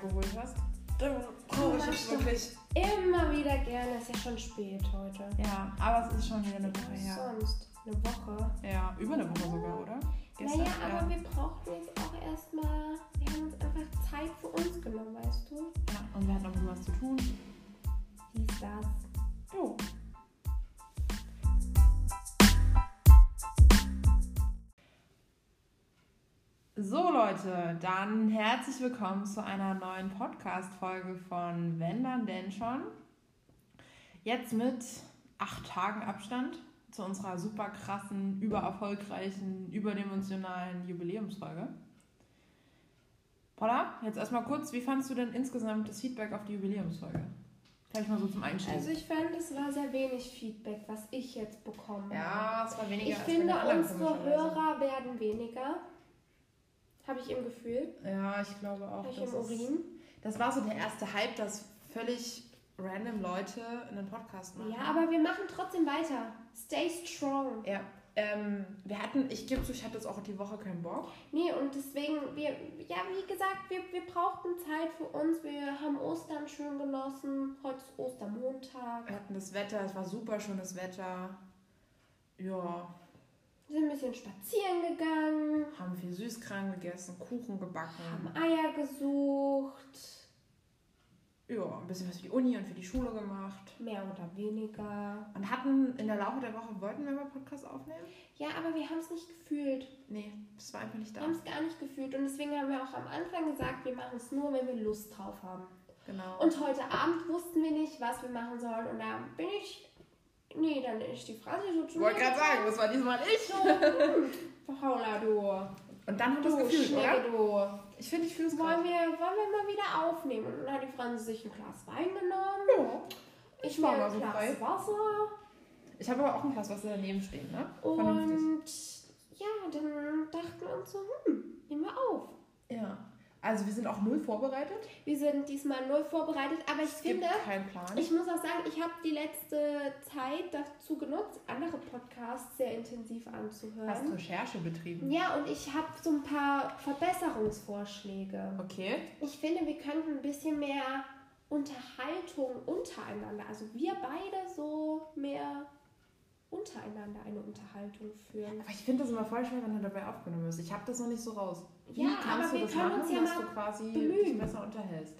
geholt hast. Brauche ich es wirklich. Immer wieder gerne. Ist ja schon spät heute. Ja, aber es ist schon wieder eine Woche her. Sonst eine Woche. Ja, über eine Woche sogar, oder? Gestern, naja, aber wir brauchten jetzt auch erstmal. Wir haben uns einfach Zeit für uns genommen, weißt du? Ja, und wir hatten auch was zu tun. Wie ist das? So Leute, dann herzlich willkommen zu einer neuen Podcast-Folge von Wenn dann denn schon. Jetzt mit acht Tagen Abstand zu unserer super krassen, übererfolgreichen, überdimensionalen Jubiläumsfolge. Paula, jetzt erstmal kurz, wie fandest du denn insgesamt das Feedback auf die Jubiläumsfolge? Vielleicht mal so zum Einstieg. Also ich fand, es war sehr wenig Feedback, was ich jetzt bekommen Ja, es war weniger ich finde, unsere Hörer werden weniger. Habe ich im Gefühl. Ja, ich glaube auch. Habe ich im Urin. Das war so der erste Hype, dass völlig random Leute einen Podcast machen. Ja, aber wir machen trotzdem weiter. Stay strong. Ja. Ähm, wir hatten, ich gebe zu, ich hatte jetzt auch die Woche keinen Bock. Nee, und deswegen, wir, ja, wie gesagt, wir, wir brauchten Zeit für uns. Wir haben Ostern schön genossen. Heute ist Ostermontag. Wir hatten das Wetter, es war super schönes Wetter. Ja, sind ein bisschen spazieren gegangen. Haben viel Süßkram gegessen, Kuchen gebacken. Haben Eier gesucht. Ja, ein bisschen was für die Uni und für die Schule gemacht. Mehr oder weniger. Und hatten in der Laufe der Woche, wollten wir mal Podcast aufnehmen? Ja, aber wir haben es nicht gefühlt. Nee, das war einfach nicht da. Wir haben es gar nicht gefühlt. Und deswegen haben wir auch am Anfang gesagt, wir machen es nur, wenn wir Lust drauf haben. Genau. Und heute Abend wussten wir nicht, was wir machen sollen. Und da bin ich Nee, dann ist die Phrase so zu Ich wollte gerade sagen, das war diesmal ich. So, Paula, du. Und dann hat das Gefühl, oder? Du. Ich finde, ich fühle es wollen wir, wollen wir mal wieder aufnehmen? Und dann hat die Franzi sich ein Glas Wein genommen. Ja. Ich war mal so Glas frei. Wasser. Ich habe aber auch ein Glas Wasser daneben stehen, ne? Und ja, dann dachten wir uns so, hm, nehmen wir auf. Ja. Also wir sind auch null vorbereitet. Wir sind diesmal null vorbereitet, aber ich es finde, keinen Plan. ich muss auch sagen, ich habe die letzte Zeit dazu genutzt, andere Podcasts sehr intensiv anzuhören. Hast Recherche betrieben? Ja, und ich habe so ein paar Verbesserungsvorschläge. Okay. Ich finde, wir könnten ein bisschen mehr Unterhaltung untereinander, also wir beide so mehr untereinander eine Unterhaltung führen. Aber ich finde das immer voll schwer, wenn du dabei aufgenommen wirst. Ich habe das noch nicht so raus. Wie ja, kannst du das machen, ja dass du quasi bemühen. dich besser unterhältst?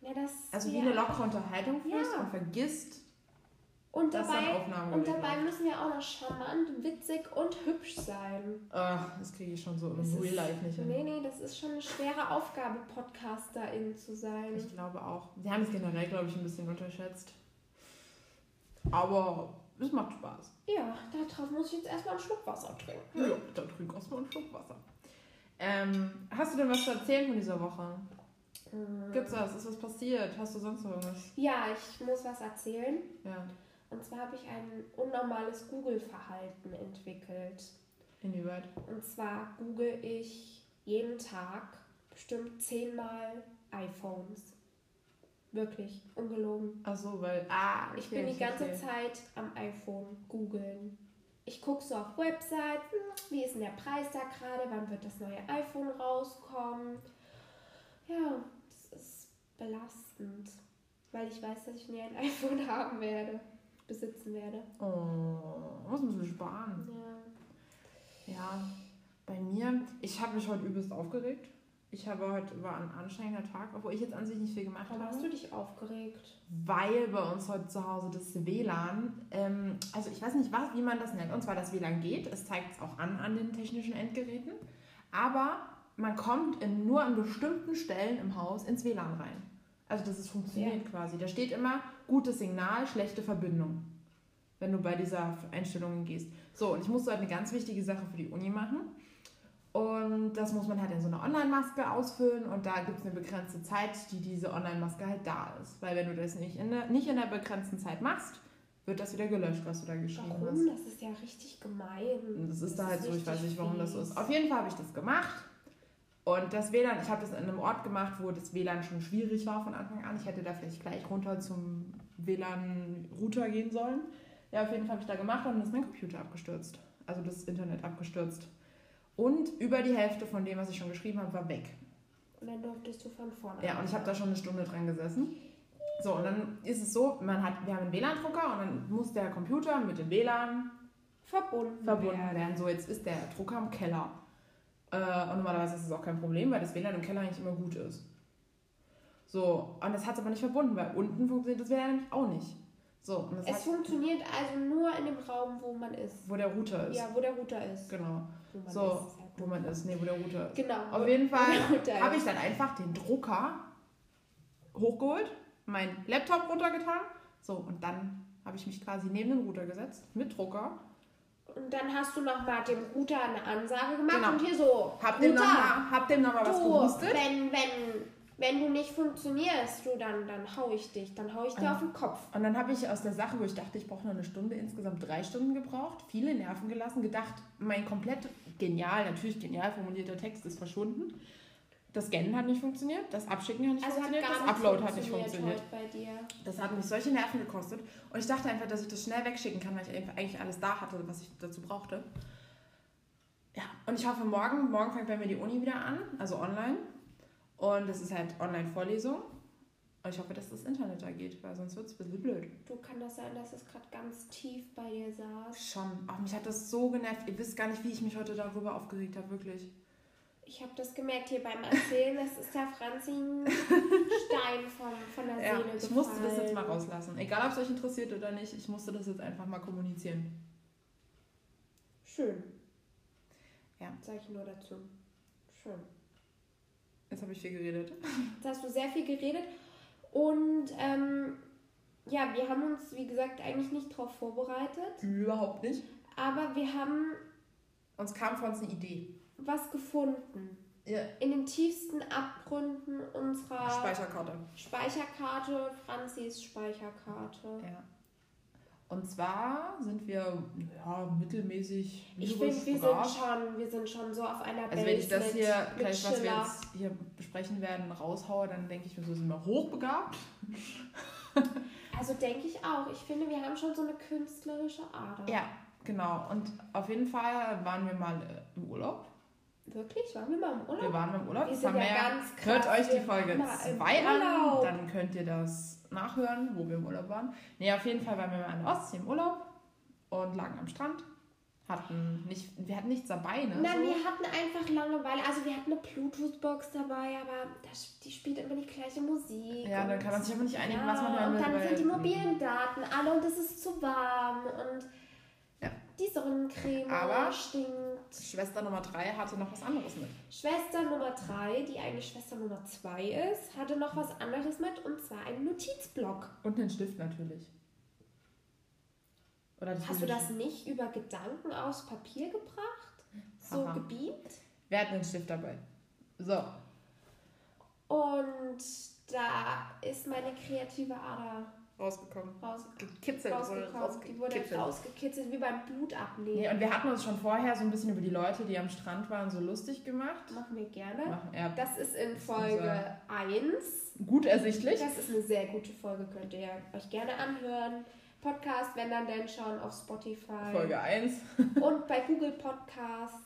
Ja, das also wie eine lockere Unterhaltung führst und vergisst, und dabei, und dabei müssen wir auch noch charmant, witzig und hübsch sein. Ach, das kriege ich schon so im Real Life nicht hin. Nee, nee, das ist schon eine schwere Aufgabe, Podcasterin zu sein. Ich glaube auch. Sie haben es generell, glaube ich, ein bisschen unterschätzt. Aber es macht Spaß. Ja, darauf muss ich jetzt erstmal einen Schluck Wasser trinken. Ja, dann trink erstmal einen Schluck Wasser. Ähm, hast du denn was zu erzählen von dieser Woche? Mhm. Gibt's was? Ist was passiert? Hast du sonst noch irgendwas? Ja, ich muss was erzählen. Ja. Und zwar habe ich ein unnormales Google-Verhalten entwickelt. Inwieweit? Und zwar google ich jeden Tag bestimmt zehnmal iPhones. Wirklich, ungelogen. Ach so, weil. Ah, okay, ich bin die ganze okay. Zeit am iPhone googeln. Ich gucke so auf Websites, wie ist denn der Preis da gerade, wann wird das neue iPhone rauskommen. Ja, das ist belastend, weil ich weiß, dass ich nie ein iPhone haben werde, besitzen werde. Oh, was muss ich sparen? Ja. Ja, bei mir, ich habe mich heute übelst aufgeregt. Ich habe heute, war ein anstrengender Tag, obwohl ich jetzt an sich nicht viel gemacht Warum habe. hast du dich aufgeregt? Weil bei uns heute zu Hause das WLAN, ähm, also ich weiß nicht, was, wie man das nennt, und zwar das WLAN geht, es zeigt es auch an an den technischen Endgeräten, aber man kommt in, nur an bestimmten Stellen im Haus ins WLAN rein. Also das ist funktioniert ja. quasi. Da steht immer gutes Signal, schlechte Verbindung, wenn du bei dieser Einstellung gehst. So, und ich musste heute eine ganz wichtige Sache für die Uni machen. Und das muss man halt in so einer Online-Maske ausfüllen und da gibt es eine begrenzte Zeit, die diese Online-Maske halt da ist. Weil wenn du das nicht in, der, nicht in der begrenzten Zeit machst, wird das wieder gelöscht, was du da geschrieben warum? hast. Warum? Das ist ja richtig gemein. Und das ist das da halt so, ich weiß nicht, warum das so ist. Auf jeden Fall habe ich das gemacht. Und das WLAN, ich habe das in einem Ort gemacht, wo das WLAN schon schwierig war von Anfang an. Ich hätte da vielleicht gleich runter zum WLAN-Router gehen sollen. Ja, auf jeden Fall habe ich da gemacht und dann ist mein Computer abgestürzt. Also das Internet abgestürzt. Und über die Hälfte von dem, was ich schon geschrieben habe, war weg. Und dann durftest du von vorne. Ja, und ich habe da schon eine Stunde dran gesessen. So, und dann ist es so, man hat, wir haben einen WLAN-Drucker und dann muss der Computer mit dem WLAN verbunden, verbunden werden. werden. So, jetzt ist der Drucker im Keller. Äh, und normalerweise ist es auch kein Problem, weil das WLAN im Keller eigentlich immer gut ist. So, und das hat es aber nicht verbunden, weil unten funktioniert das WLAN nämlich auch nicht. So, Es hat, funktioniert also nur in dem Raum, wo man ist. wo der Router ist. Ja, wo der Router ist. Genau. Wo man So, ist, halt wo man ist. Nee, wo der Router ist. Genau. Auf jeden Fall habe ich dann einfach den Drucker hochgeholt, meinen Laptop runtergetan. So, und dann habe ich mich quasi neben den Router gesetzt mit Drucker. Und dann hast du nochmal dem Router eine Ansage gemacht Genau. und hier so. Hab dem Router, nochmal noch mal was gehustet. wenn, wenn, wenn du nicht funktionierst, du, dann, dann hau ich dich. Dann hau ich dir Ah. auf den Kopf. Und dann habe ich aus der Sache, wo ich dachte, ich brauche noch eine Stunde, insgesamt drei Stunden gebraucht, viele Nerven gelassen, gedacht, mein komplett genial, natürlich genial formulierter Text ist verschwunden. Das Scannen hat nicht funktioniert, das Abschicken hat nicht Also hat funktioniert, gar das Upload hat nicht funktioniert. heute bei dir. Das hat mich solche Nerven gekostet. Und ich dachte einfach, dass ich das schnell wegschicken kann, weil ich eigentlich alles da hatte, was ich dazu brauchte. Ja, und ich hoffe, morgen, morgen fängt bei mir die Uni wieder an, also online. Und es ist halt Online-Vorlesung. Und ich hoffe, dass das Internet da geht, weil sonst wird es ein bisschen blöd. Du kann das sein, dass es gerade ganz tief bei dir saß. Schon. Auch mich hat das so genervt. Ihr wisst gar nicht, wie ich mich heute darüber aufgeregt habe, wirklich. Ich habe das gemerkt hier beim Erzählen, das ist der Franzi ein Stein von, von der Ja, Seele ich musste das jetzt gefallen. mal rauslassen. Egal, ob es euch interessiert oder nicht, ich musste das jetzt einfach mal kommunizieren. Schön. Ja. Sag ich nur dazu. Schön. Jetzt habe ich viel geredet. Jetzt hast du sehr viel geredet. Und ähm, ja, wir haben uns, wie gesagt, eigentlich nicht darauf vorbereitet. Überhaupt nicht. Aber wir haben Uns kam von uns eine Idee. was gefunden. Ja. In den tiefsten Abgründen unserer Speicherkarte. Speicherkarte, Franzis Speicherkarte. Ja. Und zwar sind wir ja, mittelmäßig Ich finde, wir sind schon, wir sind schon so auf einer Also wenn ich das mit, hier mit gleich, was wir jetzt hier besprechen werden, raushaue, dann denke ich mir so, sind wir hochbegabt. Also denke ich auch. Ich finde, wir haben schon so eine künstlerische Ader. Ja, genau. Und auf jeden Fall waren wir mal äh, im Urlaub. Wirklich? Waren wir mal im Urlaub? Wir waren im Urlaub. Wir Das sind haben ja ganz krass. Hört euch die Folge waren mal im 2 an, dann könnt ihr das nachhören, wo wir im Urlaub waren. Nee, auf jeden Fall waren wir mal an der Ostsee im Urlaub und lagen am Strand. Hatten nicht, wir hatten nichts dabei, ne? Nein, so. wir hatten einfach Langeweile. Also wir hatten eine Bluetooth-Box dabei, aber das, die spielt immer die gleiche Musik. Ja, dann kann man sich aber nicht einigen, ja, was man hören will. Und dann sind die mobilen Daten alle und es ist zu warm und Ja. die Sonnencreme Aber- stinkt. Schwester Nummer 3 hatte noch was anderes mit. Schwester Nummer 3, die eigentlich Schwester Nummer 2 ist, hatte noch was anderes mit und zwar einen Notizblock. Und einen Stift natürlich. Oder Hast du das nicht über Gedanken aus Papier gebracht? So Haha. gebeamt? Wer hat einen Stift dabei? So, Und da ist meine kreative Ader rausgekommen. raus, Gekitzelt. wurde rausgekommen. Die wurde rausgekitzelt. rausgekitzelt wie beim Blutabnehmen. Nee, und wir hatten uns schon vorher so ein bisschen über die Leute, die am Strand waren, so lustig gemacht. Machen wir gerne. Machen, ja, Das ist in Folge 1. gut ersichtlich. Das ist eine sehr gute Folge, könnt ihr euch gerne anhören. Podcast, wenn dann denn schon auf Spotify Folge 1. und bei Google Podcasts.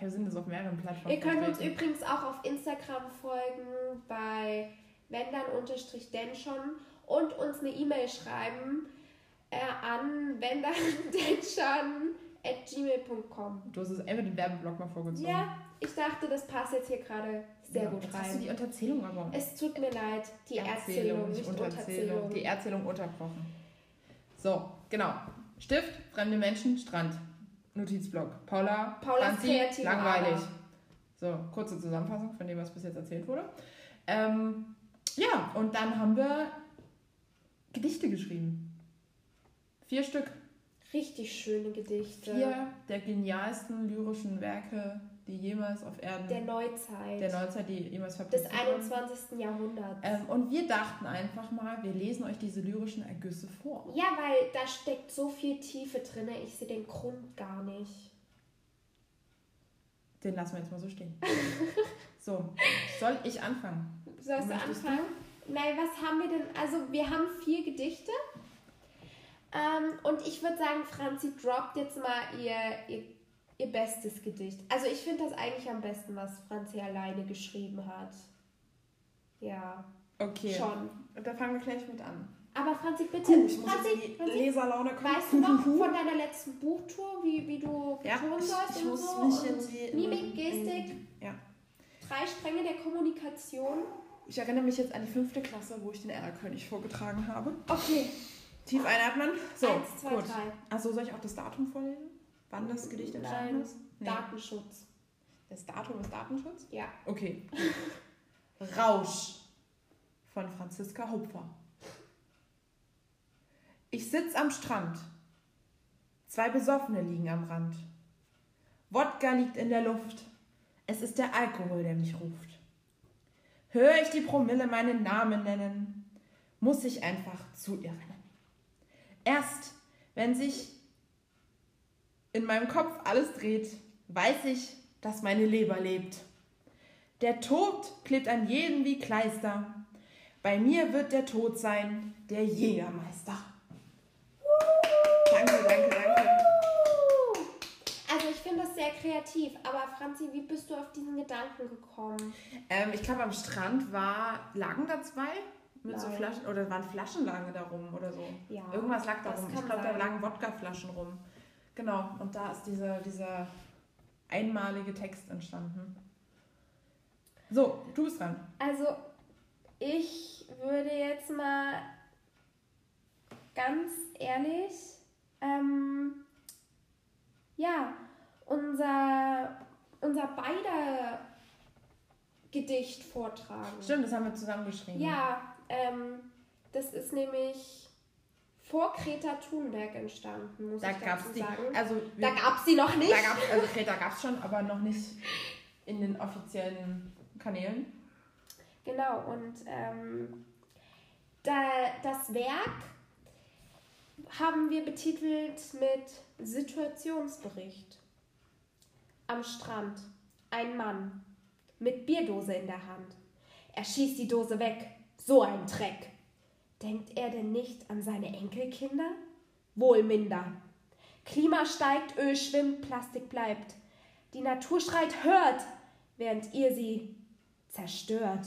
Wir sind jetzt auf mehreren Plattformen. Ihr könnt uns übrigens auch auf Instagram folgen bei wenn dann unterstrich denn schon und uns eine E-Mail schreiben äh, an wenn dann denn schon at gmail.com. Du hast es einfach den Werbeblock mal vorgezogen. Ja, ich dachte, das passt jetzt hier gerade sehr Ja, gut jetzt hast du die rein. Unterzählung aber. Es tut mir leid, die Erzählung, nicht Unterzählung. Unterzählung. Die Erzählung unterbrochen. So, genau. Stift, fremde Menschen, Strand. Notizblock. Paula, Paulas Franzi, langweilig. So, kurze Zusammenfassung von dem, was bis jetzt erzählt wurde. Ähm, ja, und dann haben wir Gedichte geschrieben. Vier Stück. Richtig schöne Gedichte. Vier der genialsten lyrischen Werke, die jemals auf Erden Der Neuzeit. der Neuzeit, die jemals des verpasst wurden. 21. Jahrhunderts. Ähm, und wir dachten einfach mal, wir lesen euch diese lyrischen Ergüsse vor. Ja, weil da steckt so viel Tiefe drin, ich sehe den Grund gar nicht. Den lassen wir jetzt mal so stehen. so, soll ich anfangen? Sollst du Möchtest du? Nein, was haben wir denn? Also, wir haben vier Gedichte. Ähm, und ich würde sagen, Franzi droppt jetzt mal ihr, ihr, ihr bestes Gedicht. Also, ich finde das eigentlich am besten, was Franzi alleine geschrieben hat. Ja, Okay. schon. Da fangen wir gleich mit an. Aber Franzi, bitte, Puh, ich muss Franzi, die Franzi, Leserlaune kommen. weißt du noch von deiner letzten Buchtour, wie, wie du Ja, betonen ich- sollst ich und muss so? mich und in die- Mimik, Gestik, Ja. drei Stränge der Kommunikation. Ich erinnere mich jetzt an die fünfte Klasse, wo ich den Erlkönig vorgetragen habe. Okay, Tief einatmen. So, eins, zwei, gut. drei. Achso, soll ich auch das Datum vorlesen? Wann das Gedicht entstanden ist? Nee. Datenschutz. Das Datum ist Datenschutz? Ja. Okay. Rausch von Franziska Hupfer. Ich sitz am Strand. Zwei Besoffene liegen am Rand. Wodka liegt in der Luft. Es ist der Alkohol, der mich ruft. Hör ich die Promille meinen Namen nennen, muss ich einfach zu ihr rennen. Erst wenn sich in meinem Kopf alles dreht, weiß ich, dass meine Leber lebt. Der Tod klebt an jedem wie Kleister. Bei mir wird der Tod sein, der Jägermeister. Danke, danke, danke. Also ich finde das sehr kreativ, aber Franzi, wie bist du auf diesen Gedanken gekommen? Ähm, ich glaube, am Strand war, lagen da zwei mit so Nein. Flaschen, oder waren Flaschen lagen da rum oder so. Ja, Irgendwas lag da rum. Ich glaube, da lagen Wodkaflaschen rum. Genau, und da ist dieser, dieser einmalige Text entstanden. So, du bist dran. Also ich würde jetzt mal ganz ehrlich, ähm, ja, unser, unser beider Gedicht vortragen. Stimmt, das haben wir zusammengeschrieben. Ja, ähm, das ist nämlich vor Greta Thunberg entstanden, muss Da ich gab es dazu die. sagen. Also, Da gab es sie noch nicht. da gab's, also Kreta gab es schon, aber noch nicht in den offiziellen Kanälen. Genau, und ähm, da, das Werk haben wir betitelt mit Situationsbericht. Am Strand ein Mann mit Bierdose in der Hand. Er schießt die Dose weg. So ein Dreck. Denkt er denn nicht an seine Enkelkinder? Wohl minder. Klima steigt, Öl schwimmt, Plastik bleibt. Die Natur schreit, hört, während ihr sie zerstört.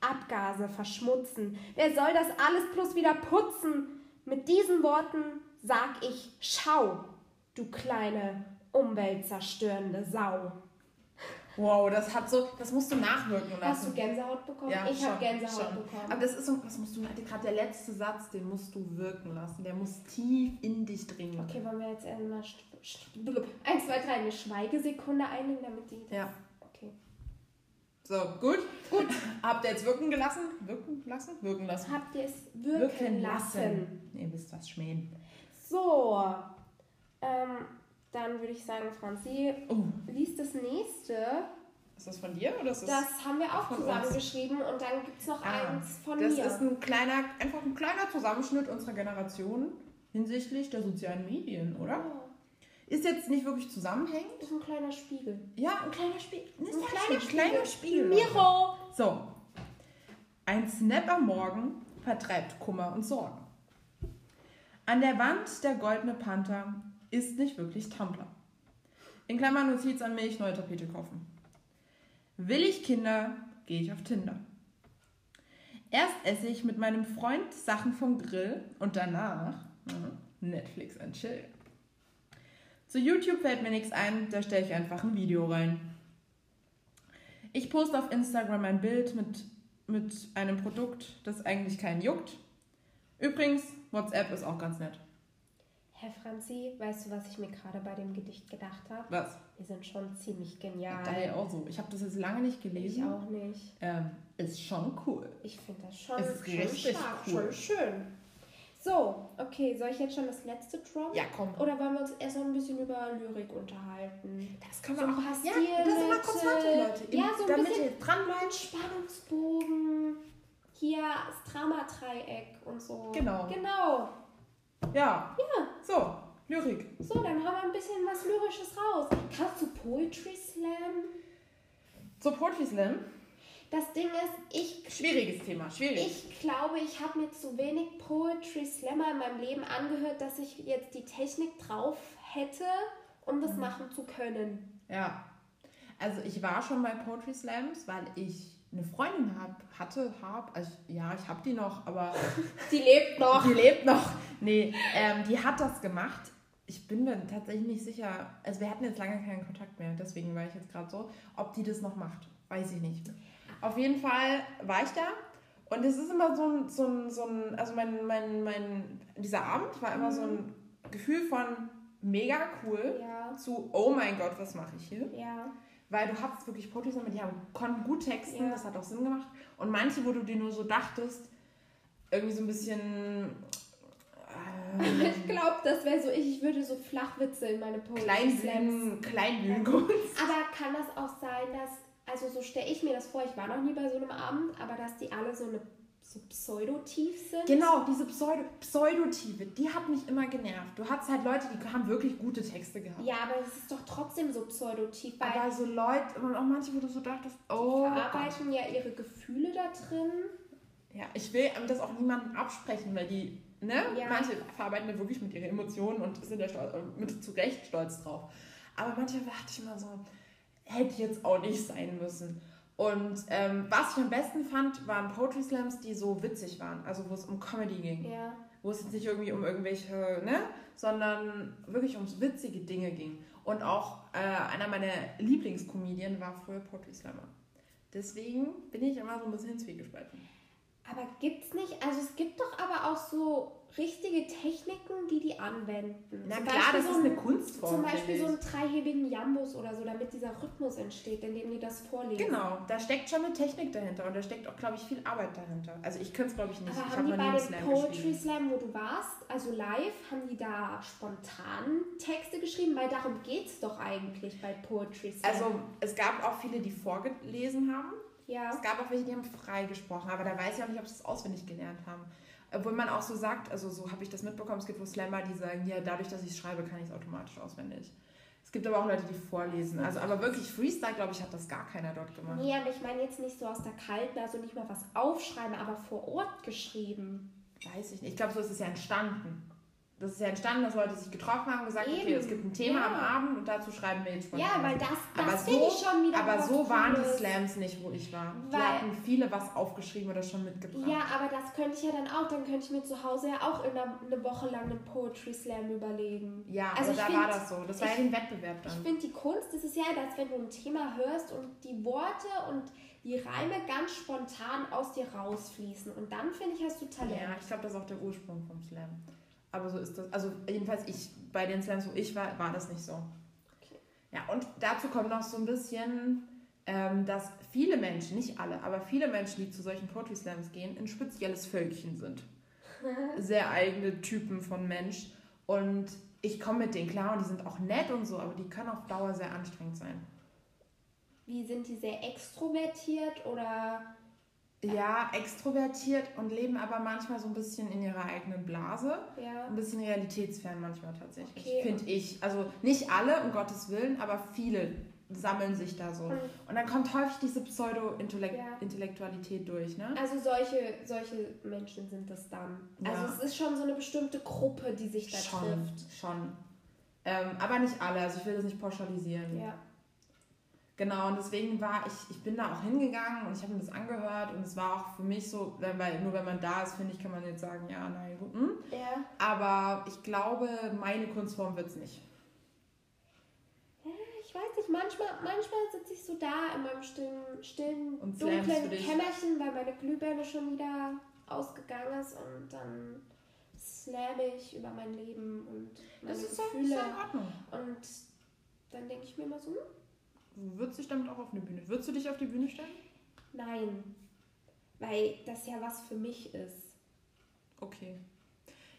Abgase verschmutzen. Wer soll das alles bloß wieder putzen? Mit diesen Worten sag ich, schau, du kleine umweltzerstörende Sau. Wow, das hat so, das musst du nachwirken lassen. Hast du Gänsehaut bekommen? Ja, ich habe Gänsehaut schon. bekommen. Aber das ist so, was musst du, gerade der letzte Satz, den musst du wirken lassen. Der muss tief in dich dringen. okay, wollen wir jetzt erstmal st- st- blub. eins, zwei, drei, eine Schweigesekunde einnehmen, damit die. Ja. Okay. So, gut. Gut. Habt ihr jetzt wirken gelassen? Wirken lassen? Wirken lassen. Habt ihr es wirken, lassen? Ihr wisst was, Schmähen. So. Ähm, dann würde ich sagen, Franzi, Oh, liest das nächste. ist das von dir oder ist das? Das haben wir auch zusammengeschrieben und dann gibt es noch Ah, eins von das mir. ist ein kleiner, einfach ein kleiner Zusammenschnitt unserer Generation hinsichtlich der sozialen Medien, oder? Ja, Ist jetzt nicht wirklich zusammenhängend. das ist ein kleiner Spiegel. Ja, ein kleiner Spiegel. Ein kleiner kleiner Spiegel. Miro! So. Ein Snap am Morgen vertreibt Kummer und Sorgen. An der Wand der goldene Panther ist nicht wirklich Tumblr. In Klammern Notiz an mich, neue Tapete kaufen. Will ich Kinder, gehe ich auf Tinder. Erst esse ich mit meinem Freund Sachen vom Grill und danach hm, Netflix and Chill. Zu YouTube fällt mir nichts ein, da stelle ich einfach ein Video rein. Ich poste auf Instagram ein Bild mit, mit einem Produkt, das eigentlich keinen juckt. Übrigens, WhatsApp ist auch ganz nett. Herr Franzi, weißt du, was ich mir gerade bei dem Gedicht gedacht habe? Was? Wir sind schon ziemlich genial. Daher auch so. Ich habe das jetzt lange nicht ich gelesen. auch nicht. Ähm, ist schon cool. Ich finde das schon, Es ist schon richtig stark, cool. schon schön. So, okay, soll ich jetzt schon das letzte droppen? Ja, komm. Oder wollen wir uns erst noch ein bisschen über Lyrik unterhalten? Das können So ein wir paar auch. Ja, das mal kurz warte, Leute. Ja, so ein damit bisschen- ihr dranbleibt. Spannungsbogen, hier das Dramadreieck und so. Genau. Genau. Ja. Ja. So, Lyrik. So, dann haben wir ein bisschen was Lyrisches raus. Kannst du Poetry Slam? So, Poetry Slam. Das Ding ist, ich, Schwieriges Thema. Schwierig. ich glaube, ich habe mir zu wenig Poetry Slammer in meinem Leben angehört, dass ich jetzt die Technik drauf hätte, um das machen zu können. Ja. Also ich war schon bei Poetry Slams, weil ich eine Freundin hab, hatte, hab, also ja, ich habe die noch, aber Die lebt noch. die lebt noch. Nee, ähm, die hat das gemacht. Ich bin mir tatsächlich nicht sicher, also wir hatten jetzt lange keinen Kontakt mehr, deswegen war ich jetzt gerade so, ob die das noch macht, weiß ich nicht. Auf jeden Fall war ich da und es ist immer so ein, so ein, so ein also mein, mein, mein, dieser Abend war immer so ein Gefühl von mega cool Ja, zu, oh mein Gott, was mache ich hier? ja. Weil du hattest wirklich Poetry Slammer, die haben, konnten gut texten, Ja. das hat auch Sinn gemacht. Und manche, wo du dir nur so dachtest, irgendwie so ein bisschen äh, Ich glaube, das wäre so ich. Ich würde so Flachwitze in meine Poetry Slams. Kleinbühnen, Kleinbühnenkunst. Aber kann das auch sein, dass, also so stelle ich mir das vor, ich war noch nie bei so einem Abend, aber dass die alle so eine so pseudo-tief sind? Genau, diese Pseudo Pseudotive, die hat mich immer genervt. Du hattest halt Leute, die haben wirklich gute Texte gehabt. Ja, aber es ist doch trotzdem so pseudo-tief, weil Aber so Leute, und auch manche, wo du so dachtest, oh Gott. verarbeiten ja ihre Gefühle da drin. Ja, ich will das auch niemandem absprechen, weil die, ne? Ja. Manche verarbeiten da wirklich mit ihren Emotionen und sind da stolz, und mit zu Recht stolz drauf. Aber manchmal dachte ich immer so, hätte jetzt auch nicht sein müssen. Und ähm, was ich am besten fand, waren Poetry Slams, die so witzig waren, also wo es um Comedy ging. Ja. Wo es jetzt nicht irgendwie um irgendwelche, ne? Sondern wirklich ums witzige Dinge ging. Und auch äh, einer meiner Lieblingskomedien war früher Poetry Slammer. Deswegen bin ich immer so ein bisschen zwiegespalten. Aber gibt's nicht, also es gibt doch aber auch so richtige Techniken, die die anwenden. Na Zum klar, Beispiel das so ist ein- eine Kunstform. Zum Beispiel so einen dreihebigen Jambus oder so, damit dieser Rhythmus entsteht, indem die das vorlesen. Genau, da steckt schon eine Technik dahinter und da steckt auch, glaube ich, viel Arbeit dahinter. Also ich könnte es, glaube ich, nicht. Aber ich haben die bei dem Slam Poetry. Slam, wo du warst, also live, haben die da spontan Texte geschrieben? Weil darum geht es doch eigentlich bei Poetry Slam. Also es gab auch viele, die vorgelesen haben. Ja. Es gab auch welche, die haben frei gesprochen, aber da weiß ich auch nicht, ob sie es auswendig gelernt haben. Obwohl man auch so sagt, also so habe ich das mitbekommen, es gibt wo Slammer, die sagen, ja, dadurch, dass ich es schreibe, kann ich es automatisch auswendig. Es gibt aber auch Leute, die vorlesen. Also aber wirklich Freestyle, glaube ich, hat das gar keiner dort gemacht. Nee, aber ich meine jetzt nicht so aus der kalten, also nicht mal was aufschreiben, aber vor Ort geschrieben. Weiß ich nicht. Ich glaube, so ist es ja entstanden. Das ist ja entstanden, dass Leute sich getroffen haben, gesagt, okay, Eben. es gibt ein Thema Ja. am Abend und dazu schreiben wir jetzt spontan. Ja, weil das, Aber das so- finde ich schon wieder Aber so waren die. Slams nicht, wo ich war. Die Weil- hatten viele was aufgeschrieben oder schon mitgebracht. Ja, aber das könnte ich ja dann auch. Dann könnte ich mir zu Hause ja auch in einer, eine Woche lang einen Poetry Slam überlegen. Ja, Also ich da find- war das so. Das war ja ich- den Wettbewerb Ich dann. finde, die Kunst ist es ja, dass wenn du ein Thema hörst und die Worte und die Reime ganz spontan aus dir rausfließen. Und dann, finde ich, hast du Talent. Ja, ich glaube, das ist auch der Ursprung vom Slam. Aber so ist das. Also jedenfalls ich, bei den Slams, wo ich war, war das nicht so. Okay. Ja, und dazu kommt noch so ein bisschen, ähm, dass viele Menschen, nicht alle, aber viele Menschen, die zu solchen Poetry Slams gehen, ein spezielles Völkchen sind. Sehr eigene Typen von Mensch. Und ich komme mit denen klar und die sind auch nett und so, aber die können auf Dauer sehr anstrengend sein. Wie sind die sehr extrovertiert oder Ja, extrovertiert und leben aber manchmal so ein bisschen in ihrer eigenen Blase. ja? Ein bisschen realitätsfern manchmal tatsächlich, Okay. finde ich. Also nicht alle, um Gottes Willen, aber viele sammeln sich da so. Und- Und dann kommt häufig diese Ja. Pseudo-Intellektualität durch, ne? Also solche, solche Menschen sind das dann. Ja. Also es ist schon so eine bestimmte Gruppe, die sich da Schon, trifft. schon. Ähm, aber nicht alle, also ich will das nicht pauschalisieren. Ja. Genau, und deswegen war ich, ich bin da auch hingegangen und ich habe mir das angehört und es war auch für mich so, weil- nur wenn man da ist, finde ich, kann man jetzt sagen, ja, nein, gut, hm. Ja. aber ich glaube, meine Kunstform wird es nicht. Ich weiß nicht, manchmal, manchmal sitze ich so da in meinem stillen, stillen dunklen dich. Kämmerchen, weil meine Glühbirne schon wieder ausgegangen ist und dann slamme ich über mein Leben und meine Das ist ja Gefühle. in Ordnung. Und dann denke ich mir immer so, hm, Du würdest dich damit auch auf eine Bühne. Würdest du dich auf die Bühne stellen? nein. Weil das ja was für mich ist. Okay.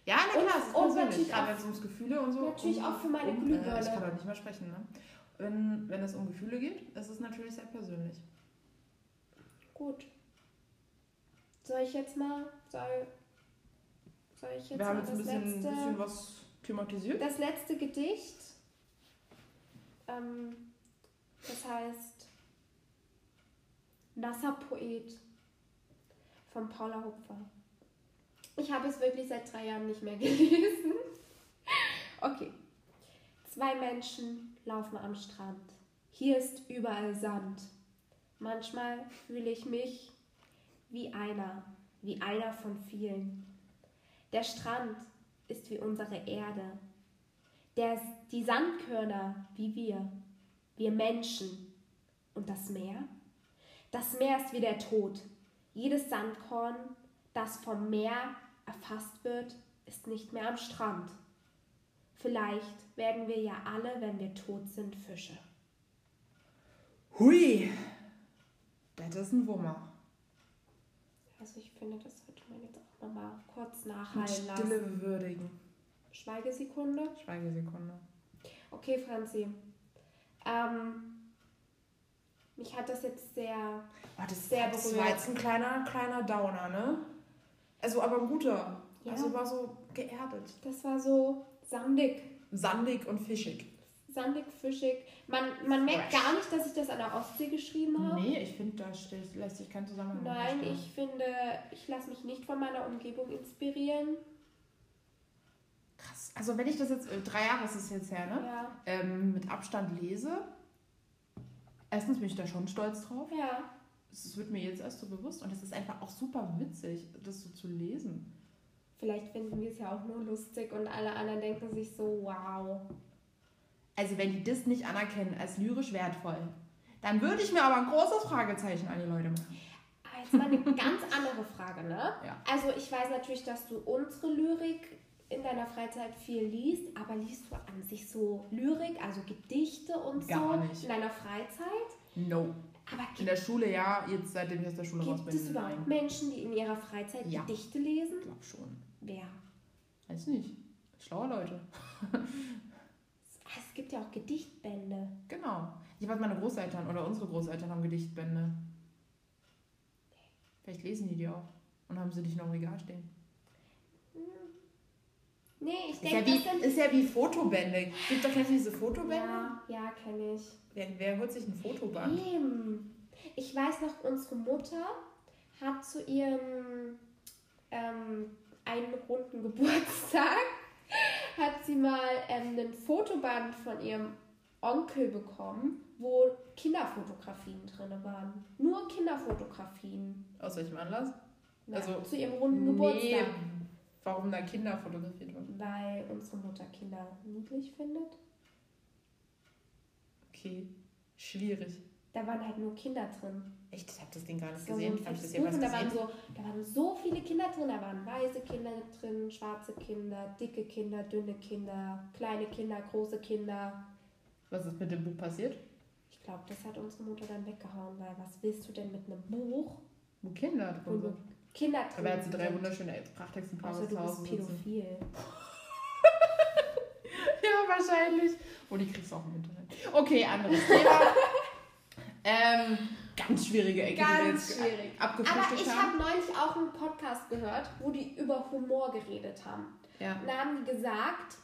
Ja, na Und- klar, es ist und natürlich auch- wenn es ums Gefühle und so. natürlich um, auch für meine um, Glühbirne. Äh, ich kann doch nicht mehr sprechen, ne? Wenn, wenn es um Gefühle geht, ist es natürlich sehr persönlich. Gut. Soll ich jetzt mal, soll, soll ich jetzt Wir haben mal jetzt ein das bisschen, letzte... bisschen was thematisiert. Das letzte Gedicht, ähm, das heißt Nasser Poet von Paula Hupfer. Ich habe es wirklich seit drei Jahren nicht mehr gelesen. Okay. Zwei Menschen laufen am Strand. Hier ist überall Sand. Manchmal fühle ich mich wie einer, wie einer von vielen. Der Strand ist wie unsere Erde. Der, die Sandkörner wie wir, wir Menschen. Und das Meer? Das Meer ist wie der Tod. Jedes Sandkorn, das vom Meer erfasst wird, ist nicht mehr am Strand. Vielleicht werden wir ja alle, wenn wir tot sind, Fische. Hui, das ist ein Wummer. Also ich finde, das sollte man jetzt auch nochmal kurz Mit nachhallen Stille lassen. würdigen. Schweigesekunde. Schweigesekunde. Okay, Franzi. Ähm, mich hat das jetzt sehr... Oh, das, Sehr das berührt. war jetzt ein kleiner, kleiner Downer, ne? Also aber ein guter. Ja. Also war so geerdet. Das war so sandig. Sandig und fischig. Sandig, fischig. Man, man merkt gar nicht, dass ich das an der Ostsee geschrieben habe. Nee, ich finde, da steht, lässt sich kein Zusammenhang Nein, ich finde, ich lasse mich nicht von meiner Umgebung inspirieren. Also wenn ich das jetzt, äh, drei Jahre ist es jetzt her, ne? Ja, Ähm, mit Abstand lese. Erstens bin ich da schon stolz drauf. ja. Es wird mir jetzt erst so bewusst und es ist einfach auch super witzig, das so zu lesen. Vielleicht finden wir es ja auch nur lustig und alle anderen denken sich so, wow. Also wenn die das nicht anerkennen als lyrisch wertvoll, dann würde ich mir aber ein großes Fragezeichen an die Leute machen. Aber jetzt mal eine ganz andere Frage, ne? Ja. Also ich weiß natürlich, dass du unsere Lyrik in deiner Freizeit viel liest, aber liest du an sich so Lyrik, also Gedichte und Gar so nicht. in deiner Freizeit? No. Aber In gibt, der Schule ja, jetzt seitdem ich aus der Schule raus gibt bin. es überhaupt Menschen, die in ihrer Freizeit Ja. Gedichte lesen? Ich glaube schon. Wer? Weiß nicht. Schlaue Leute. Ah, Es gibt ja auch Gedichtbände. Genau. Ich weiß, meine Großeltern oder unsere Großeltern haben Gedichtbände. Vielleicht lesen die die auch. Und haben sie dich noch im Regal stehen. Nee, ich ja, denke, wie, das sind... ist ja wie Fotobände. Gibt doch kennst du diese Fotobände? Ja, ja, kenne ich. Wer, wer holt sich ein Fotoband? Eben. Ich weiß noch, unsere Mutter hat zu ihrem ähm, einen runden Geburtstag hat sie mal ähm, einen Fotoband von ihrem Onkel bekommen, wo Kinderfotografien drin waren. Nur Kinderfotografien. Aus welchem Anlass? Ja, Also, zu ihrem runden Nee, Geburtstag. Warum da Kinder fotografiert wurden. Weil unsere Mutter Kinder niedlich findet. Okay, schwierig. Da waren halt nur Kinder drin. Echt, ich habe das Ding gar nicht war gesehen. So ich das da waren, so, da waren so viele Kinder drin. Da waren weiße Kinder drin, schwarze Kinder, dicke Kinder, dünne Kinder, kleine Kinder, große Kinder. Was ist mit dem Buch passiert? Ich glaube, das hat unsere Mutter dann weggehauen, weil was willst du denn mit einem Buch, Wo Kinder drin sind. Kinder drin Aber er hat so drei wunderschöne Prachtexemplare zu du bist pädophil. Ja, wahrscheinlich. Oh, die kriegst du auch im Internet. Okay, anderes Thema. ähm, ganz schwierige Ecke, Ganz schwierig. Aber ich habe neulich auch einen Podcast gehört, wo die über Humor geredet haben. Ja. Und da haben die gesagt,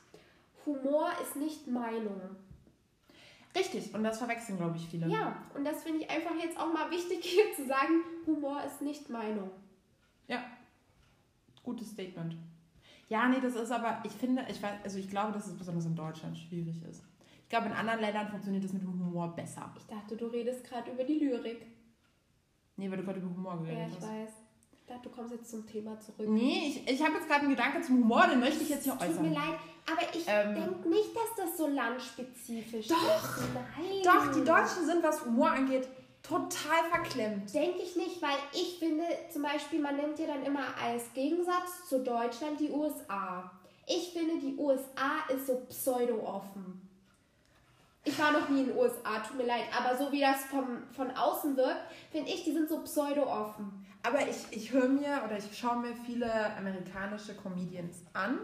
Humor ist nicht Meinung. Richtig, und das verwechseln, glaube ich, viele. Ja, und das finde ich einfach jetzt auch mal wichtig hier zu sagen, Humor ist nicht Meinung. Gutes Statement. Ja, nee, das ist aber, ich finde, ich weiß, also ich glaube, dass es besonders in Deutschland schwierig ist. Ich glaube, in anderen Ländern funktioniert das mit dem Humor besser. Ich dachte, du redest gerade über die Lyrik. Nee, weil du gerade über Humor Ja, geredet ich hast. weiß. Ich dachte, du kommst jetzt zum Thema zurück. Nee, ich, ich habe jetzt gerade einen Gedanke zum Humor, den möchte ich jetzt hier Tut mir äußern. leid, aber ich Ähm, denke nicht, dass das so landspezifisch Doch. ist. Nein. Doch, die Deutschen sind, was Humor angeht, total verklemmt. Denke ich nicht, weil ich finde, zum Beispiel, man nennt ja dann immer als Gegensatz zu Deutschland die USA. Ich finde, die USA ist so pseudo-offen. Ich war noch nie in den USA, tut mir leid, aber so wie das vom, von außen wirkt, finde ich, die sind so pseudo-offen. Aber ich, ich höre mir oder ich schaue mir viele amerikanische Comedians an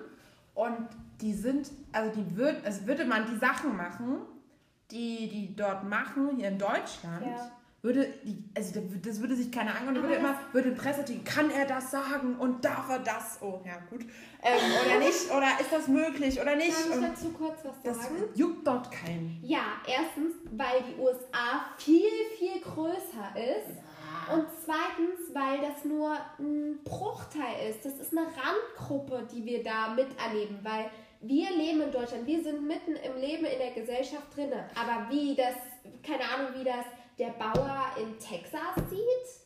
und die sind, also die würden, also würde man die Sachen machen, die die dort machen, hier in Deutschland, Ja. Würde die, also das würde sich keiner angehen, Aber würde immer, würde Presseteam, kann er das sagen und darf er das? Oh, ja, gut. Ähm, oder nicht, oder ist das möglich oder nicht? Kann ich Und dazu kurz was das sagen? juckt dort keinen. Ja, erstens, weil die USA viel, viel größer ist. Und zweitens, weil das nur ein Bruchteil ist. Das ist eine Randgruppe, die wir da miterleben, weil wir leben in Deutschland, wir sind mitten im Leben in der Gesellschaft drin. Aber wie das, keine Ahnung, wie das der Bauer in Texas sieht?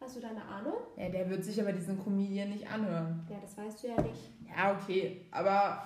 Hast du da eine Ahnung? Ja, der wird sich aber diesen Comedian nicht anhören. Ja, das weißt du ja nicht. Ja, okay, aber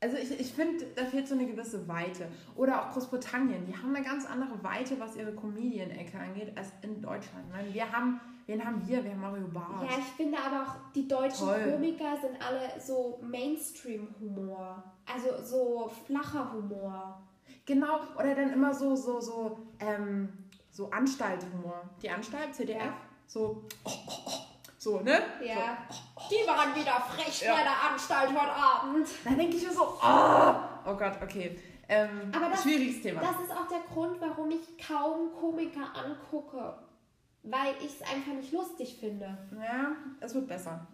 also ich, ich finde, da fehlt so eine gewisse Weite. Oder auch Großbritannien, die haben eine ganz andere Weite, was ihre Comedian-Ecke angeht, als in Deutschland. Meine, wir haben, wen haben wir? Wir haben Mario Barth. Ja, ich finde aber auch, die deutschen Toll. Komiker sind alle so Mainstream-Humor. Also so flacher Humor. Genau, oder dann immer so, so, so, ähm, so Anstalthumor. Die Anstalt, CDF, Ja. so, oh, oh, oh, so, ne? Ja. Die waren wieder frech Ja. bei der Anstalt heute Abend. Dann denke ich mir so, oh, oh Gott, okay. Ähm, Aber das- schwieriges Thema. Das ist auch der Grund, warum ich kaum Komiker angucke. Weil ich es einfach nicht lustig finde. Ja, es wird besser.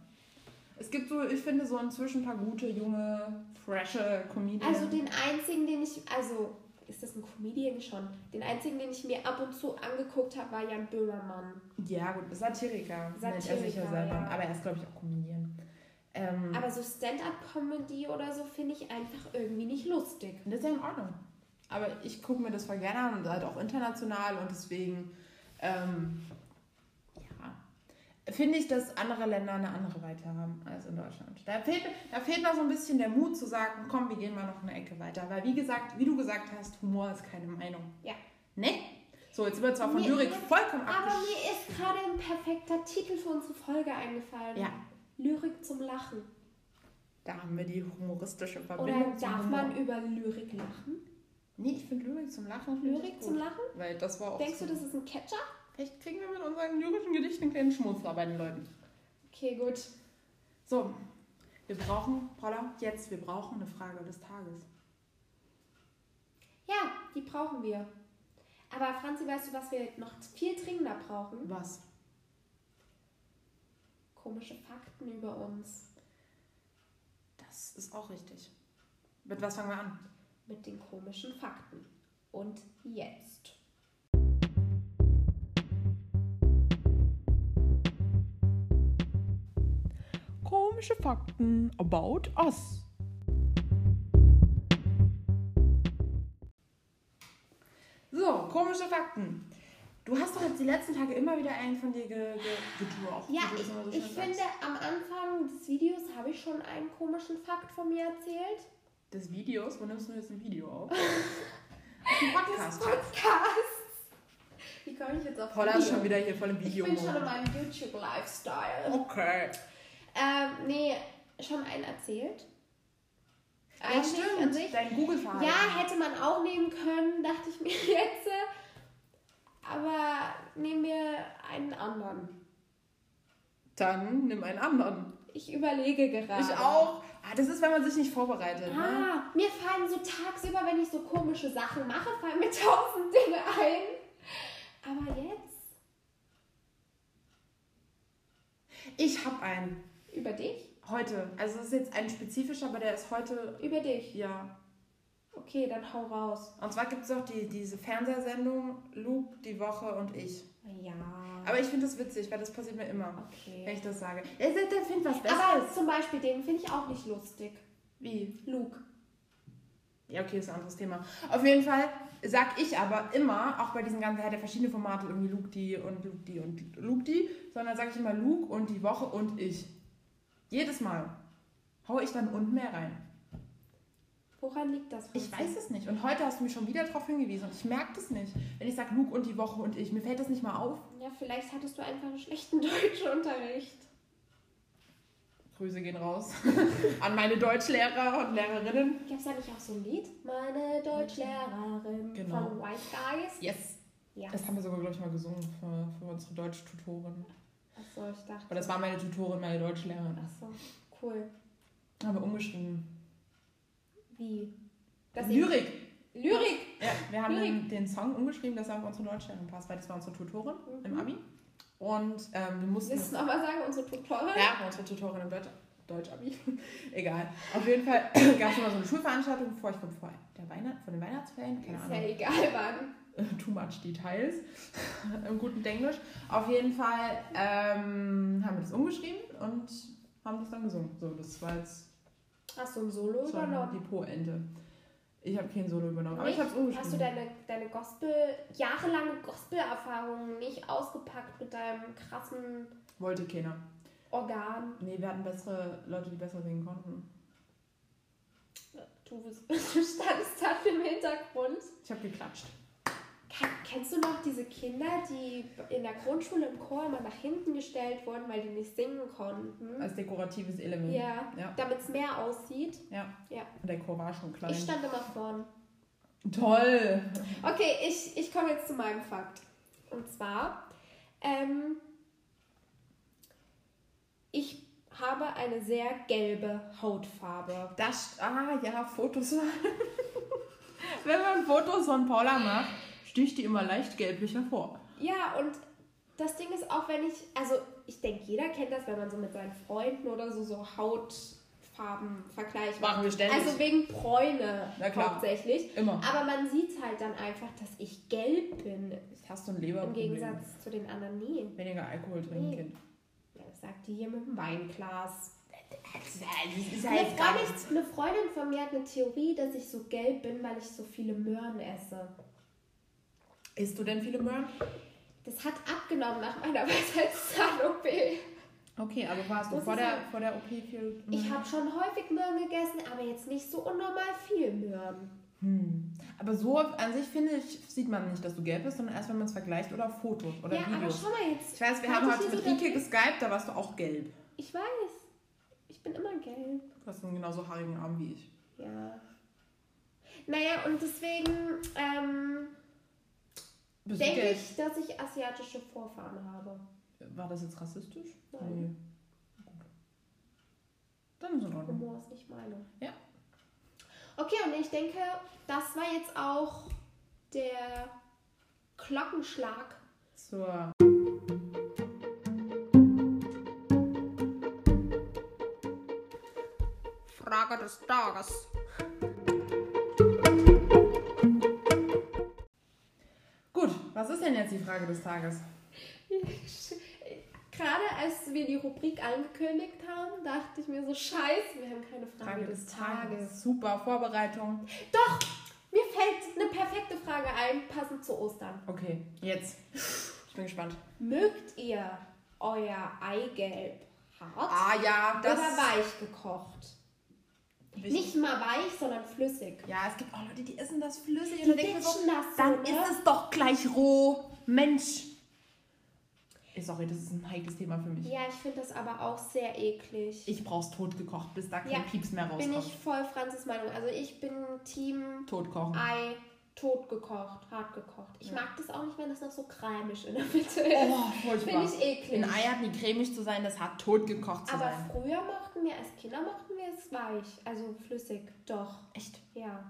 Es gibt so, ich finde, so inzwischen ein paar gute, junge, frische Comedians. Also den einzigen, den ich, also ist das ein Comedian schon? Den einzigen, den ich mir ab und zu angeguckt habe, war Jan Böhmermann. ja, gut, Satiriker, nennt er sich ja Satiriker, selber. ja. Aber er ist, glaube ich, auch Comedian. Ähm, Aber so Stand-up-Comedy oder so finde ich einfach irgendwie nicht lustig. das ist ja in Ordnung. Aber ich gucke mir das voll gerne an und halt auch international und deswegen, ähm, finde ich, dass andere Länder eine andere Weite haben als in Deutschland. Da fehlt, da fehlt noch so ein bisschen der Mut zu sagen, komm, wir gehen mal noch eine Ecke weiter. Weil, wie gesagt, wie du gesagt hast, Humor ist keine Meinung. Ja. Ne? So, jetzt wird zwar von Mir- Lyrik mir- vollkommen Aber abgesch... mir ist gerade ein perfekter Titel für unsere Folge eingefallen. Ja. Lyrik zum Lachen. Da haben wir die humoristische Oder Verbindung zum darf man über Lyrik lachen? Nee, ich finde Lyrik zum Lachen Lyrik gut. zum Lachen? Weil das war auch Denkst so. du, das ist ein Catcher? Vielleicht kriegen wir mit unseren lyrischen Gedichten einen kleinen Schmunzler bei den Leuten. Okay, gut. So, wir brauchen, Paula, jetzt, wir brauchen eine Frage des Tages. Ja, die brauchen wir. Aber Franzi, weißt du, was wir noch viel dringender brauchen? Was? Komische Fakten über uns. Das ist auch richtig. Mit was fangen wir an? Mit den komischen Fakten. Und jetzt. Komische Fakten about us. So, komische Fakten. Du hast doch jetzt die letzten Tage immer wieder einen von dir ge. Ja, ich, so ich finde, am Anfang des Videos habe ich schon einen komischen Fakt von mir erzählt. Des Videos? Wo nimmst du jetzt ein Video auf? Podcast. Podcasts. Wie komme ich jetzt auf Paula ist schon wieder hier voll im Ich Video. bin schon in meinem YouTube-Lifestyle. Okay. Ähm, nee, schon einen erzählt. Ja, stimmt. Dein Google-Verhalten. Ja, hätte man auch nehmen können, dachte ich mir jetzt. Aber nehmen wir einen anderen. Dann nimm einen anderen. Ich überlege gerade. Ich auch. Ah, das ist, wenn man sich nicht vorbereitet. Ne? Ah, mir fallen so tagsüber, wenn ich so komische Sachen mache, fallen mir tausend Dinge ein. Aber jetzt Ich habe einen. Über dich? Heute. Also es ist jetzt ein spezifischer, aber der ist heute. Über dich. Ja. Okay, dann hau raus. Und zwar gibt es auch die, diese Fernsehsendung Luke, die Woche und ich. Ja. Aber ich finde das witzig, weil das passiert mir immer, wenn Okay. ich das sage. Der, der, findet was Besseres. Aber zum Beispiel den finde ich auch nicht lustig. Wie? Luke. Ja, okay, ist ein anderes Thema. Auf jeden Fall sag ich aber immer, auch bei diesen ganzen, er hat ja verschiedene Formate, irgendwie Luke die und Luke die und Luke die, sondern sage ich immer Luke und die Woche und ich. Jedes Mal haue ich dann und mehr rein. Woran liegt das? Ich weiß es nicht. Und heute hast du mich schon wieder darauf hingewiesen und ich merke das nicht. Wenn ich sage Luke und die Woche und ich, mir fällt das nicht mal auf. Ja, vielleicht hattest du einfach einen schlechten Deutschunterricht. Grüße gehen raus an meine Deutschlehrer und Lehrerinnen. Gab es da nicht auch so ein Lied? Meine Deutschlehrerin Genau. von White Guys? Yes. Ja. Das haben wir sogar, glaube ich, mal gesungen für, für unsere Deutsch-Tutorin. Achso, ich dachte. Aber das war meine Tutorin, meine Deutschlehrerin. Achso, cool. Haben wir umgeschrieben. Wie? Das Lyrik. Lyrik! Ja, wir haben Lyrik. den, den Song umgeschrieben, dass er auf unsere Deutschlehrerin passt, weil das war unsere Tutorin Mhm. im Abi. Und ähm, wir mussten. Willst du nochmal sagen, unsere Tutorin? Ja, unsere Tutorin im Deutsch, Deutsch-Abi. Egal. Auf jeden Fall gab es immer so eine Schulveranstaltung vor, ich glaube, vor der Weihnacht, vor den Weihnachtsferien. Keine Ist Ahnung. ja egal, wann. too much details im guten Englisch. Auf jeden Fall ähm, haben wir das umgeschrieben und haben das dann gesungen. So, das war jetzt Hast du ein Solo so übernommen? die Po-Ente. Ich habe kein Solo übernommen, aber Nicht? ich habe es umgeschrieben. Hast du deine, deine Gospel, jahrelange Gospel-Erfahrung nicht ausgepackt mit deinem krassen Wollte keiner. Organ? Nee, wir hatten bessere Leute, die besser singen konnten. Du, bist- du standest da im Hintergrund. Ich habe geklatscht. Ken- Kennst du noch diese Kinder, die in der Grundschule im Chor immer nach hinten gestellt wurden, weil die nicht singen konnten? Als dekoratives Element. ja, Ja. damit es mehr aussieht. ja. Ja. Und der Chor war schon klein. Ich stand immer vorn. Toll! Okay, ich, ich komme jetzt zu meinem Fakt. Und zwar, ähm, ich habe eine sehr gelbe Hautfarbe. Das, ah ja, Fotos. Wenn man Fotos von Paula macht, sticht die immer leicht gelblich hervor. Ja, und das Ding ist auch, wenn ich, also ich denke, jeder kennt das, wenn man so mit seinen Freunden oder so, so Hautfarben vergleicht. Machen wir ständig. Also wegen Bräune hauptsächlich. Immer. Aber man sieht halt dann einfach, dass ich gelb bin. Hast du ein Im Leberproblem? Gegensatz zu den anderen nie. Weniger Alkohol trinken, Nee. Kind. Ja, das sagt die hier mit dem Weinglas. Das ist Eine Freundin, eine Freundin von mir hat eine Theorie, dass ich so gelb bin, weil ich so viele Möhren esse. Isst du denn viele Möhren? Das hat abgenommen nach meiner Weisheitszahn-OP. Okay, aber warst du vor der, sagen. vor der OP viel Ich habe schon häufig Möhren gegessen, aber jetzt nicht so unnormal viel Möhren. Hm. Aber so an sich finde ich, sieht man nicht, dass du gelb bist, sondern erst, wenn man es vergleicht oder Fotos oder ja, aber Videos. schau mal jetzt. Ich weiß, wir haben heute mit Rike geskypt, da warst du auch gelb. Ich weiß. Ich bin immer gelb. Du hast einen genauso haarigen Arm wie ich. Ja. Naja, und deswegen ähm, denke gelb? ich, dass ich asiatische Vorfahren habe. War das jetzt rassistisch? Nein. Nee. Dann ist in Ordnung. Humor ist nicht meine. Ja. Okay, und ich denke, das war jetzt auch der Glockenschlag. Zur Frage des Tages. Was ist denn jetzt die Frage des Tages? Gerade als wir die Rubrik angekündigt haben, dachte ich mir so, scheiße, wir haben keine Frage, des, Tages. Super Vorbereitung. Doch, mir fällt eine perfekte Frage ein, passend zu Ostern. Okay, jetzt. Ich bin gespannt. Mögt ihr euer Eigelb hart Ah ja, das. oder weich gekocht? Nicht mal weich, sondern flüssig. Ja, es gibt auch Leute, die essen das flüssig. Die und dann so, das dann ist es doch gleich roh. Mensch. Sorry, das ist ein heikles Thema für mich. Ja, ich finde das aber auch sehr eklig. Ich brauch's tot gekocht, bis da kein Ja, Pieps mehr rauskommt. bin ich voll Franzis Meinung. Also ich bin Team tot kochen. Ei tot gekocht, hart gekocht. Ich Ja. mag das auch nicht, wenn das noch so cremig in der Mitte ist. Oh, furchtbar. Finde ich eklig. Ein Ei hat nie cremig zu sein, das hat tot gekocht zu aber sein. früher mochten wir, als Kinder mochten wir es weich, also flüssig. Doch, Echt? ja.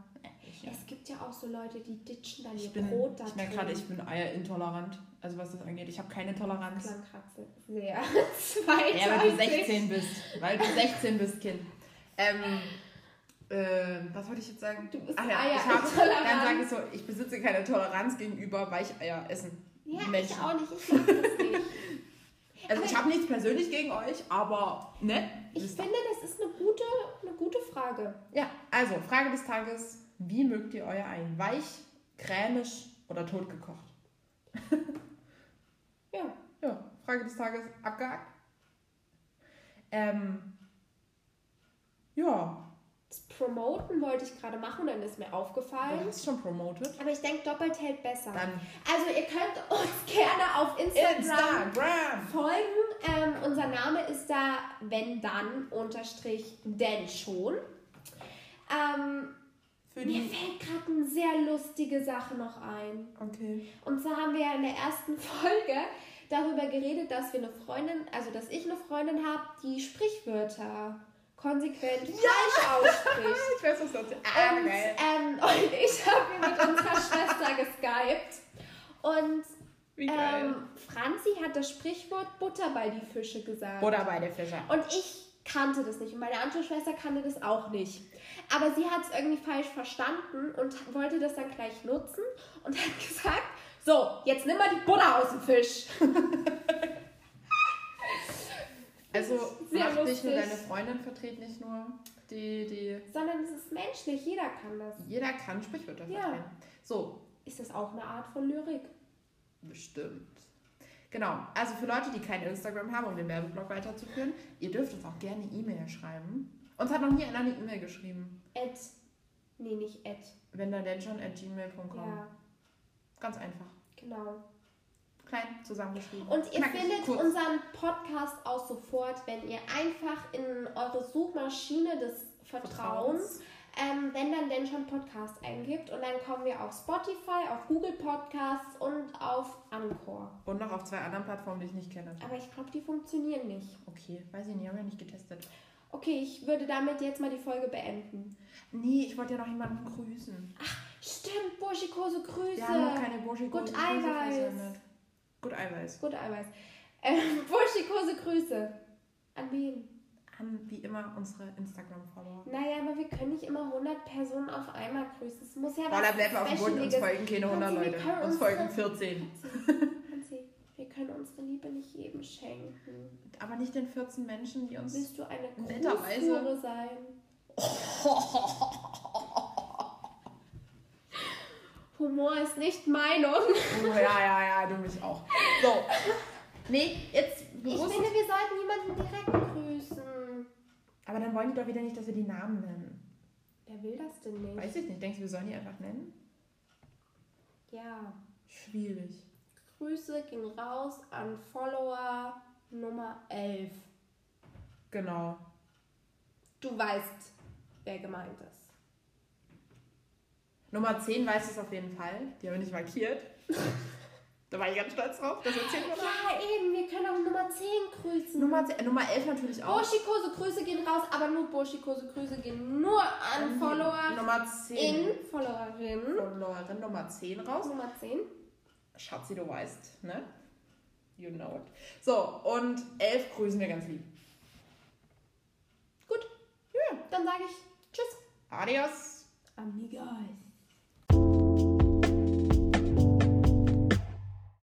Ja. Es gibt ja auch so Leute, die ditchen dann ihr ich bin, Brot da ich merke gerade, ich bin eierintolerant. Also was das angeht. Ich habe keine Toleranz. Klangkratze. Sehr. Zweiter. Ja, weil du 16 bist. Weil du 16 bist, Kind. Ähm, äh, was wollte ich jetzt sagen? Du bist Ach ja, ich habe, eierintolerant. dann sage ich so, ich besitze keine Toleranz gegenüber Weicheier essen. Ja, ich Menschen. auch nicht. Ich mag das nicht. Also Aber ich habe nichts persönlich gegen euch, aber ne? Ich finde, das ist eine gute, eine gute Frage. Ja, also Frage des Tages. Wie mögt ihr euer Ei? Weich, cremig oder totgekocht? Ja. Ja, Frage des Tages abgehakt. Ähm, ja, Promoten wollte ich gerade machen, dann ist mir du aufgefallen. hast schon promoted. Aber ich denke, doppelt hält besser. Dann Also ihr könnt uns gerne auf Instagram Instagram. folgen. Ähm, unser Name ist da wenn dann unterstrich denn schon. Ähm, mir fällt gerade eine sehr lustige Sache noch ein. Okay. Und zwar haben wir ja in der ersten Folge darüber geredet, dass wir eine Freundin, also dass ich eine Freundin habe, die Sprichwörter konsequent falsch ausspricht. Ich weiß, was du. Ah, und, ähm, und ich habe mit unserer Schwester geskypt. Und ähm, Franzi hat das Sprichwort Butter bei die Fische gesagt. Oder bei der Fischer. Und ich kannte das nicht und meine andere Schwester kannte das auch nicht. Aber sie hat es irgendwie falsch verstanden und wollte das dann gleich nutzen und hat gesagt, so, jetzt nimm mal die Butter aus dem Fisch. Also Sehr mach nicht nur lustig. deine Freundin, vertret nicht nur die, die. Sondern es ist menschlich, jeder kann das. Jeder kann Sprichwörter Ja. vertreten. So, Ist das auch eine Art von Lyrik? bestimmt. Genau, also für Leute, die kein Instagram haben, um den Werbeblock weiterzuführen, ihr dürft uns auch gerne E-Mail schreiben. Uns hat noch nie einer eine E-Mail geschrieben. At. Nee, nicht at. Wenn dann denn schon at gmail.com. Ja, Ganz einfach. genau. Klein zusammengeschrieben. Und ihr Knackig, findet kurz. unseren Podcast auch sofort, wenn ihr einfach in eure Suchmaschine des Vertrauens, ähm, wenn dann denn schon Podcast eingibt. Und dann kommen wir auf Spotify, auf Google Podcasts und auf Anchor. Und noch auf zwei anderen Plattformen, die ich nicht kenne. Aber ich glaube, die funktionieren nicht. Okay, weiß ich nicht, haben wir nicht getestet. Okay, ich würde damit jetzt mal die Folge beenden. Nee, ich wollte ja noch jemanden grüßen. Stimmt, Burschikose Grüße. Wir haben noch keine Burschikose Gut Grüße Eiweiß. Gut Eiweiß. Gut Eiweiß. Ähm, Burschikose Grüße. An wen? An wie immer unsere Instagram-Follower. Naja, aber wir können nicht immer 100 Personen auf einmal grüßen. Es muss ja Boah, da was bleiben wir auf dem Boden, uns folgen keine 100 Hansi, wir Leute. Uns uns folgen das- 14. Hansi, wir können unsere Liebe nicht jedem schenken. Aber nicht den 14 Menschen, die uns... Willst du eine. Grußhure sein? Humor ist nicht Meinung. Oh, ja, ja, ja, du mich auch. So. Nee, jetzt Ich bewusst. finde, wir sollten jemanden direkt grüßen. Aber dann wollen die doch wieder nicht, dass wir die Namen nennen. Wer will das denn nicht? Weiß ich nicht. Denkst du, wir sollen die einfach nennen? Ja. Schwierig. Grüße gehen raus an Follower Nummer 11. Genau. Du weißt, wer gemeint ist. Nummer 10 weiß es auf jeden Fall. Die haben wir nicht markiert. da war ich ganz stolz drauf, dass wir 10 waren. Ja, eben, wir können auch Nummer 10 grüßen. Nummer, 10, äh, Nummer 11 natürlich auch. Burschikose Grüße gehen raus, aber nur Burschikose Grüße gehen nur an Follower Nummer 10. in Followerin. Followerin Nummer 10 raus. Nummer 10. Schatzi, du weißt, ne? You know it. So, und 11 grüßen wir ganz lieb. Gut. Ja, dann sage ich Tschüss. Adios.